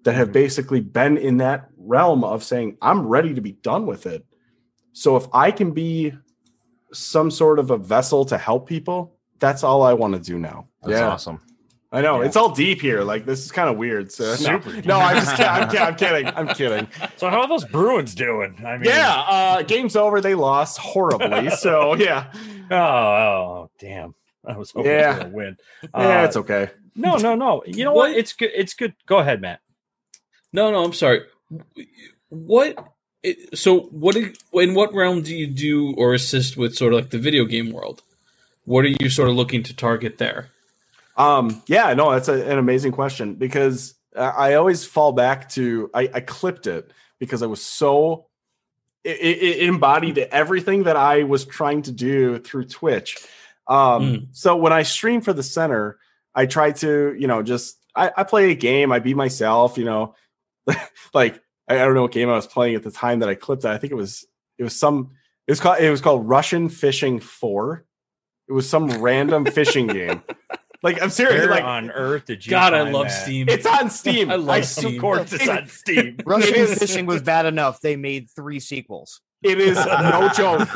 that have basically been in that realm of saying, I'm ready to be done with it. So if I can be some sort of a vessel to help people, that's all I want to do now. That's awesome. I know Yeah. it's all deep here. Like this is kind of weird. So no, Super no, I'm just kidding. I'm, kidding. I'm [LAUGHS] kidding. I'm kidding. So how are those Bruins doing? I mean, Yeah, uh, game's over. They lost horribly. [LAUGHS] so yeah, Oh, oh, damn. I was hoping Yeah. for a win. [LAUGHS] yeah, Uh, it's okay. no, no, no. You know What- what? It's good. It's good. Go ahead, Matt. No, no, I'm sorry. What? It, so, what? do- In what realm do you do or assist with sort of like the video game world? What are you sort of looking to target there? Um, yeah, no, that's a, an amazing question because I, I always fall back to I, I clipped it because I was so it, it, it embodied everything that I was trying to do through Twitch. Um, Mm. so when I stream for the center, I try to, you know, just I, I play a game, I be myself, you know, [LAUGHS] like I, I don't know what game I was playing at the time that I clipped that. I think it was it was some it was called it was called Russian Fishing Four. It was some random fishing game. [LAUGHS] Like I'm serious. Where like on earth did you? God, I love that? Steam. it's on [LAUGHS] Steam. I love Steam. Of course, it's on Steam. Russian fishing was bad enough. They made three sequels. It is [LAUGHS] no joke.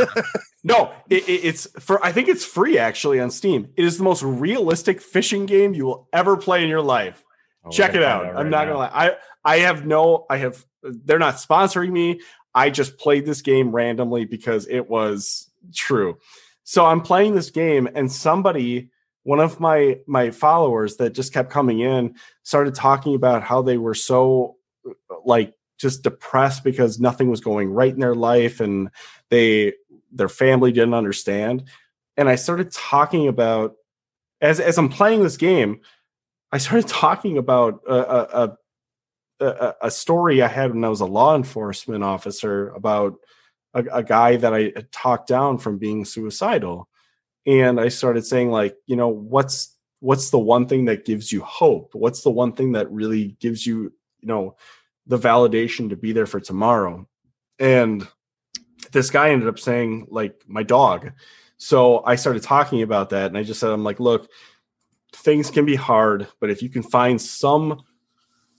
No, it, it- it's for. I think it's free actually on Steam. It is the most realistic fishing game you will ever play in your life. Oh, Check it out. find I'm not now. gonna lie. I I have no. I have. They're not sponsoring me. I just played this game randomly because it was true. So I'm playing this game, and somebody, one of my my followers that just kept coming in, started talking about how they were so like just depressed because nothing was going right in their life, and they their family didn't understand. And I started talking about as as I'm playing this game, I started talking about a a, a, a, story I had when I was a law enforcement officer about a, a guy that I had talked down from being suicidal, and I started saying like, you know, what's what's the one thing that gives you hope? What's the one thing that really gives you, you know, the validation to be there for tomorrow? And this guy ended up saying like my dog. So I started talking about that, and I just said, I'm like, look, things can be hard, but if you can find some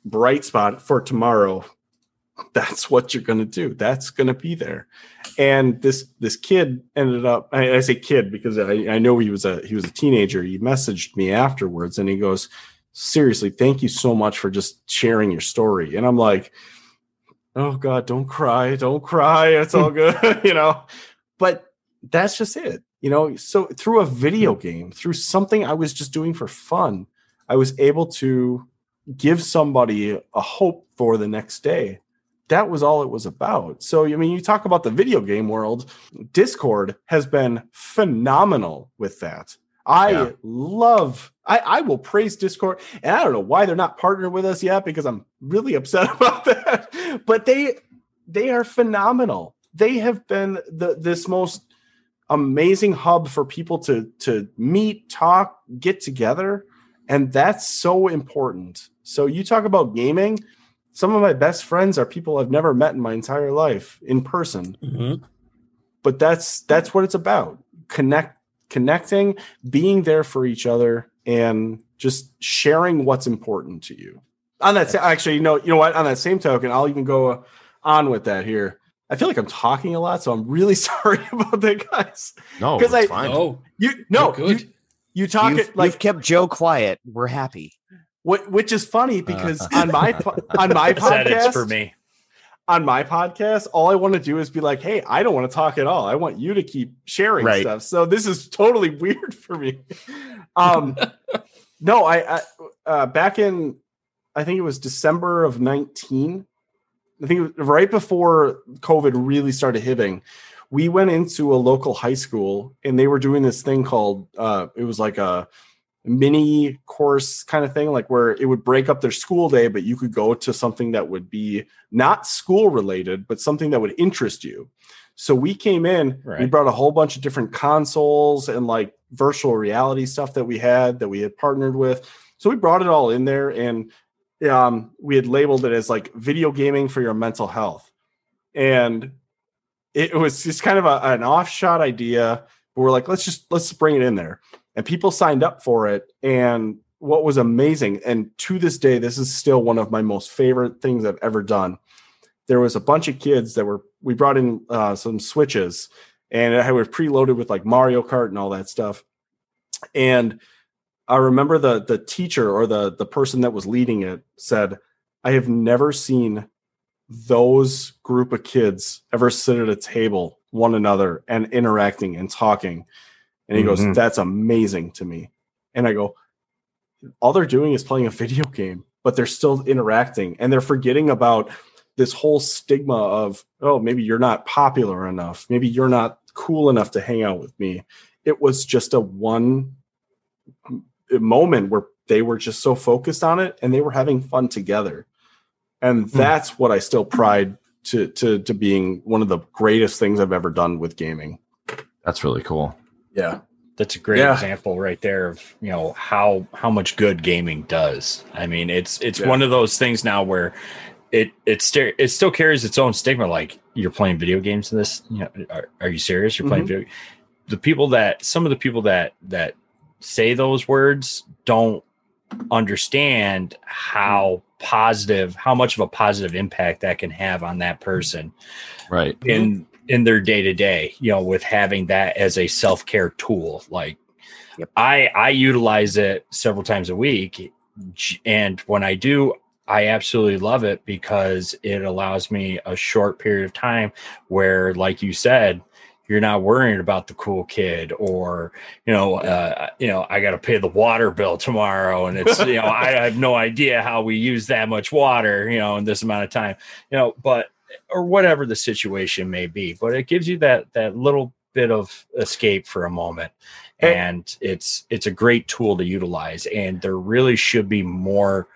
bright spot for tomorrow, that's what you're going to do. That's going to be there. And this this kid ended up. I, I say kid because I, I know he was a he was a teenager. He messaged me afterwards, and he goes, "Seriously, thank you so much for just sharing your story." And I'm like, "Oh God, don't cry, don't cry. It's all [LAUGHS] good," [LAUGHS] you know. But that's just it, you know. So through a video mm-hmm. game, through something I was just doing for fun, I was able to give somebody a hope for the next day. That was all it was about. So, I mean, you talk about the video game world, Discord has been phenomenal with that. I Yeah. love, I, I will praise Discord. And I don't know why they're not partnered with us yet because I'm really [LAUGHS] upset about that. But they, they are phenomenal. They have been the this most amazing hub for people to to meet, talk, get together, and that's so important. So you talk about gaming. Some of my best friends are people I've never met in my entire life in person, Mm-hmm. but that's that's what it's about. Connect, connecting, being there for each other, and just sharing what's important to you. On that, actually, you know, you know what? On that same token, I'll even go uh, on with that here. I feel like I'm talking a lot, so I'm really [LAUGHS] sorry about that, guys. No, because I- fine. Oh, You no, you're good. You, you talk You've, it like you've kept Joe quiet. We're happy. what, which is funny uh. because on my po- on my [LAUGHS] Said it's podcast for me. On my podcast, all I want to do is be like, "Hey, I don't want to talk at all. I want you to keep sharing Right. stuff." So this is totally [LAUGHS] weird for me. Um, [LAUGHS] no, I, I uh, back in I think it was December of nineteen. I think right before COVID really started hitting. We went into a local high school and they were doing this thing called uh, it was like a mini course kind of thing, like where it would break up their school day, but you could go to something that would be not school related, but something that would interest you. So we came in, we brought a whole bunch of different consoles and like virtual reality stuff that we had that we had partnered with. So we brought it all in there and um, we had labeled it as like video gaming for your mental health. And it was just kind of a, an offshot idea. But we're like, let's just let's bring it in there. And people signed up for it. And what was amazing, and to this day, this is still one of my most favorite things I've ever done. There was a bunch of kids that were we brought in uh, some switches, and had was preloaded with like Mario Kart and all that stuff. And I remember the the teacher or the the person that was leading it said, "I have never seen those group of kids ever sit at a table one another and interacting and talking." And he Mhm. goes, "That's amazing to me." And I go, "All they're doing is playing a video [LAUGHS] game, but they're still interacting and they're forgetting about this whole stigma of, oh, maybe you're not popular enough, maybe you're not cool enough to hang out with me." It was just a one moment where they were just so focused on it and they were having fun together and that's what i still pride to to to being one of the greatest things i've ever done with gaming That's really cool. Yeah That's a great Yeah. example right there of you know how how much good gaming does. I mean, it's it's Yeah. one of those things now where it it sta- it still carries its own stigma. Like you're playing video games in this. You know, are, are you serious? You're playing mm-hmm. video. The people that some of the people that that say those words don't understand how positive how much of a positive impact that can have on that person Right. in in their day to day you know with having that as a self-care tool like Yep. i i utilize it several times a week and when i do i absolutely love it because it allows me a short period of time where like you said you're not worrying about the cool kid or you know uh, you know i got to pay the water bill tomorrow and it's you know i [LAUGHS] have no idea how we use that much water you know in this amount of time you know but or whatever the situation may be but it gives you that that little bit of escape for a moment. And it's it's a great tool to utilize and there really should be more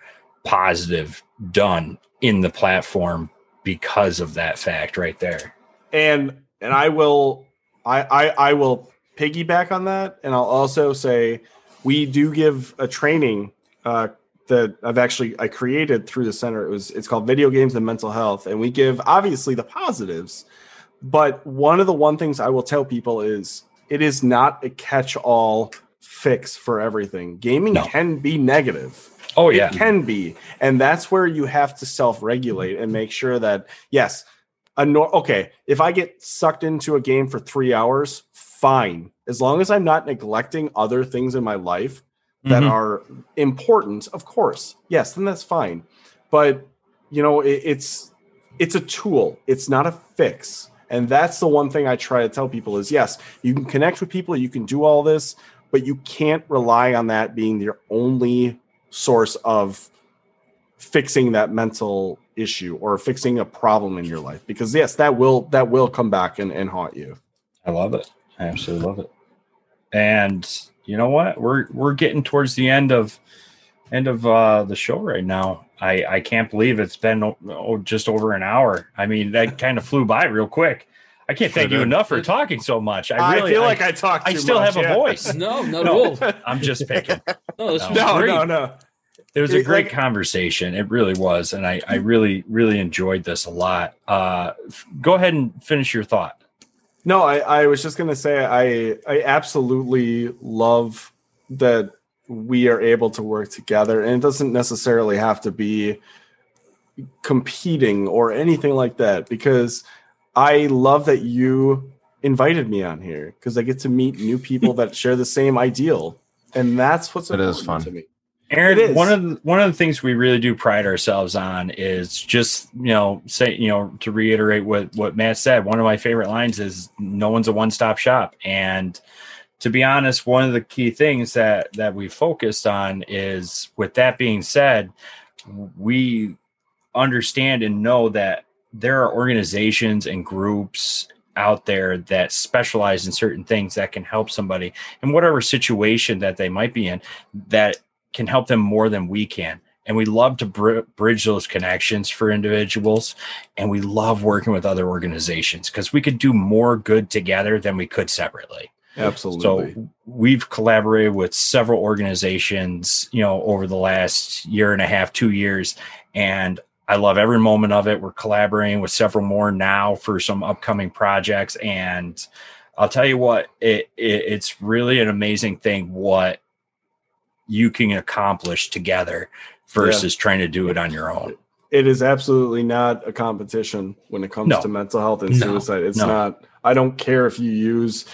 positive done in the platform because of that fact right there. And and i will I, I i will piggyback on that and i'll also say we do give a training uh that i've actually i created through the center. It was it's called video games and mental health. And we give obviously the positives. But one of the one things i will tell people is it is not a catch-all fix for everything. Gaming No. can be negative. Oh yeah. It can be. And that's where you have to self-regulate and make sure that yes a nor- okay if i get sucked into a game for three hours fine. As long as i'm not neglecting other things in my life that Mhm. are important of course yes then that's fine but you know it, it's it's a tool it's not a fix and that's the one thing i try to tell people is yes you can connect with people you can do all this but you can't rely on that being your only source of fixing that mental issue or fixing a problem in your life because yes that will that will come back and, and haunt you I love it. I absolutely love it. And you know what? We're we're getting towards the end of end of uh the show right now. I I can't believe it's been oh, just over an hour. I mean, that [LAUGHS] kind of flew by real quick. I can't thank you enough for talking so much. I i, really feel like i talked I still much, have a voice. [LAUGHS] no, not No. at all. I'm just picking. [LAUGHS] No, this was no great. no no It was a great like- conversation. It really was, and I I really really enjoyed this a lot. Uh, f- go ahead and finish your thought. No, I, I was just gonna say I I absolutely love that we are able to work together, and it doesn't necessarily have to be competing or anything like that. Because I love that you invited me on here because I get to meet new people [LAUGHS] that share the same ideal, and that's what's It is important fun. to me. Aaron, one of the, one of the things we really do pride ourselves on is just you know say you know to reiterate what what Matt said. One of my favorite lines is "No one's a one stop shop," and to be honest, one of the key things that that we focused on is with that being said, we understand and know that there are organizations and groups out there that specialize in certain things that can help somebody in whatever situation that they might be in that can help them more than we can. And we love to br- bridge those connections for individuals. And we love working with other organizations because we could do more good together than we could separately. Absolutely. So we've collaborated with several organizations, you know, over the last year and a half, two years, and I love every moment of it. We're collaborating with several more now for some upcoming projects, and I'll tell you what, it, it it's really an amazing thing what you can accomplish together versus trying to do it on your own. it is absolutely not a competition when it comes No. to mental health and No. suicide. It's No. not. I don't care if you use,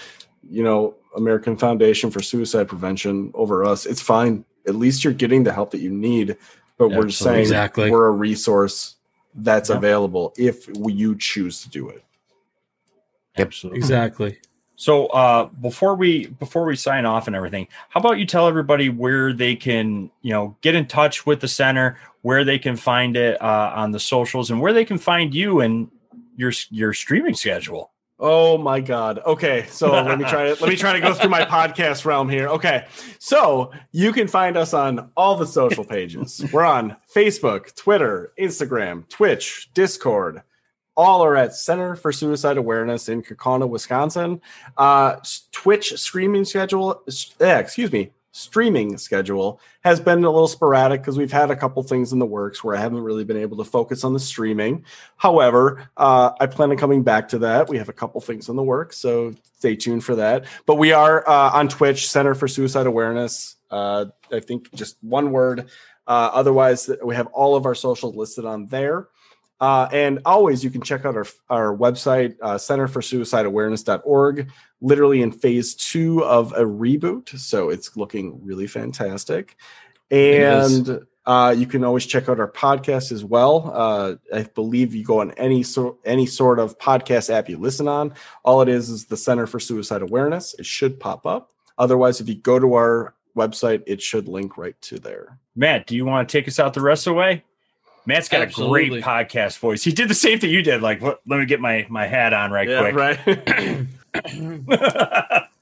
you know, American Foundation for Suicide Prevention over us. It's fine. At least you're getting the help that you need. But we're Absolutely. saying Exactly. we're a resource that's Yeah. available if you choose to do it. Absolutely. Exactly. So uh, before we before we sign off and everything, how about you tell everybody where they can you know get in touch with the center, where they can find it uh, on the socials, and where they can find you and your your streaming schedule. Oh my god. Okay, so let me try to let me try to go through my [LAUGHS] podcast realm here. Okay. So, you can find us on all the social pages. We're on Facebook, Twitter, Instagram, Twitch, Discord. All are at Center for Suicide Awareness in Kaukauna, Wisconsin. Uh, Twitch streaming schedule, eh, excuse me, streaming schedule has been a little sporadic because we've had a couple things in the works where I haven't really been able to focus on the streaming. However, uh, I plan on coming back to that. We have a couple things in the works, so stay tuned for that. But we are uh, on Twitch, Center for Suicide Awareness. Uh, I think just one word. Uh, otherwise, we have all of our socials listed on there. Uh, and always, you can check out our, our website, uh, centerforsuicideawareness.org, literally in phase two of a reboot. So it's looking really fantastic. And uh, you can always check out our podcast as well. Uh, I believe you go on any sort any sort of podcast app you listen on. All it is is the Center for Suicide Awareness. It should pop up. Otherwise, if you go to our website, it should link right to there. Matt, do you want to take us out the rest of the way? Matt's got Absolutely. a great podcast voice. He did the same thing you did. Like, what, let me get my my hat on right quick. right. [LAUGHS] [COUGHS]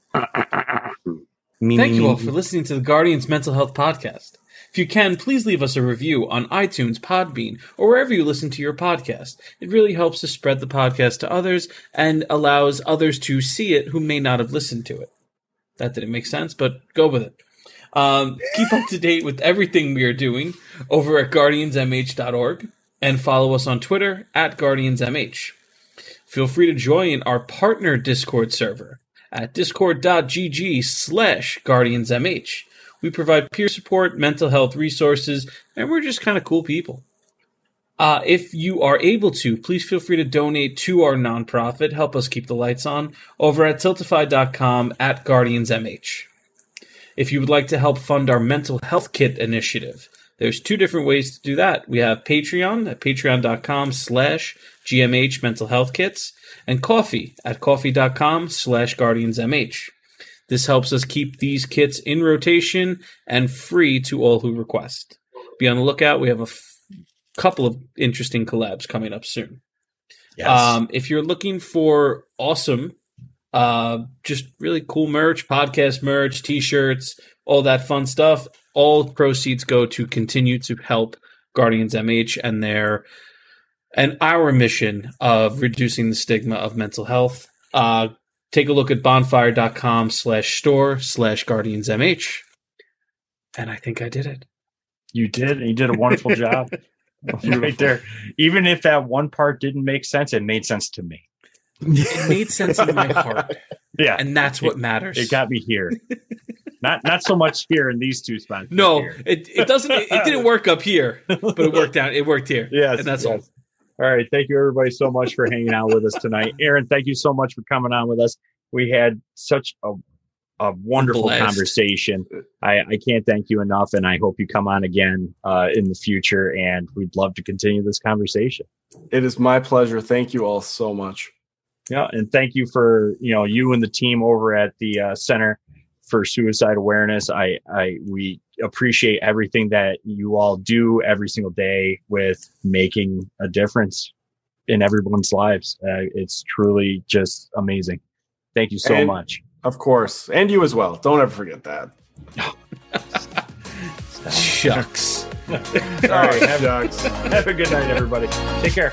Thank you all for listening to the Guardians Mental Health Podcast. If you can, please leave us a review on iTunes, Podbean, or wherever you listen to your podcast. It really helps to spread the podcast to others and allows others to see it who may not have listened to it. That didn't make sense, but go with it. Um, keep up to date with everything we are doing over at guardiansmh.org and follow us on Twitter at guardiansmh. Feel free to join our partner Discord server at discord.gg slash guardiansmh. We provide peer support, mental health resources, and we're just kind of cool people. Uh, if you are able to, please feel free to donate to our nonprofit. Help us keep the lights on over at tiltify.com at guardiansmh. If you would like to help fund our mental health kit initiative, there's two different ways to do that. We have Patreon at patreon.com slash GMH mental health kits and Ko-fi at ko-fi.com slash guardiansmh. This helps us keep these kits in rotation and free to all who request. Be on the lookout. We have a f- couple of interesting collabs coming up soon. Yes. Um, if you're looking for awesome, uh, just really cool merch, podcast merch, t-shirts, all that fun stuff, all proceeds go to continue to help Guardians MH and their and our mission of reducing the stigma of mental health. Uh, take a look at bonfire.com slash store slash guardians MH. And I think I did it. You did. and You did a wonderful [LAUGHS] job [LAUGHS] right there. Even if that one part didn't make sense, it made sense to me. It made sense in my heart. [LAUGHS] Yeah, And that's what matters. it got me here. not not so much here in these two spots. No, here. it, it doesn't. It, it didn't [LAUGHS] work up here, but it worked out. It worked here. Yes, and that's yes. All right. Thank you, everybody, so much for hanging out with us tonight. [LAUGHS] Aaron, thank you so much for coming on with us. We had such a, a wonderful Blast. conversation. I, I can't thank you enough, and I hope you come on again uh, in the future. And we'd love to continue this conversation. It is my pleasure. Thank you all so much. Yeah, and thank you for you know you and the team over at the uh, Center for Suicide Awareness. I I we appreciate everything that you all do every single day with making a difference in everyone's lives. Uh, it's truly just amazing. Thank you so And- much. Of course. And you as well. Don't ever forget that. [LAUGHS] Shucks. [LAUGHS] All right, have, Shucks. [LAUGHS] have a good night, everybody. Take care.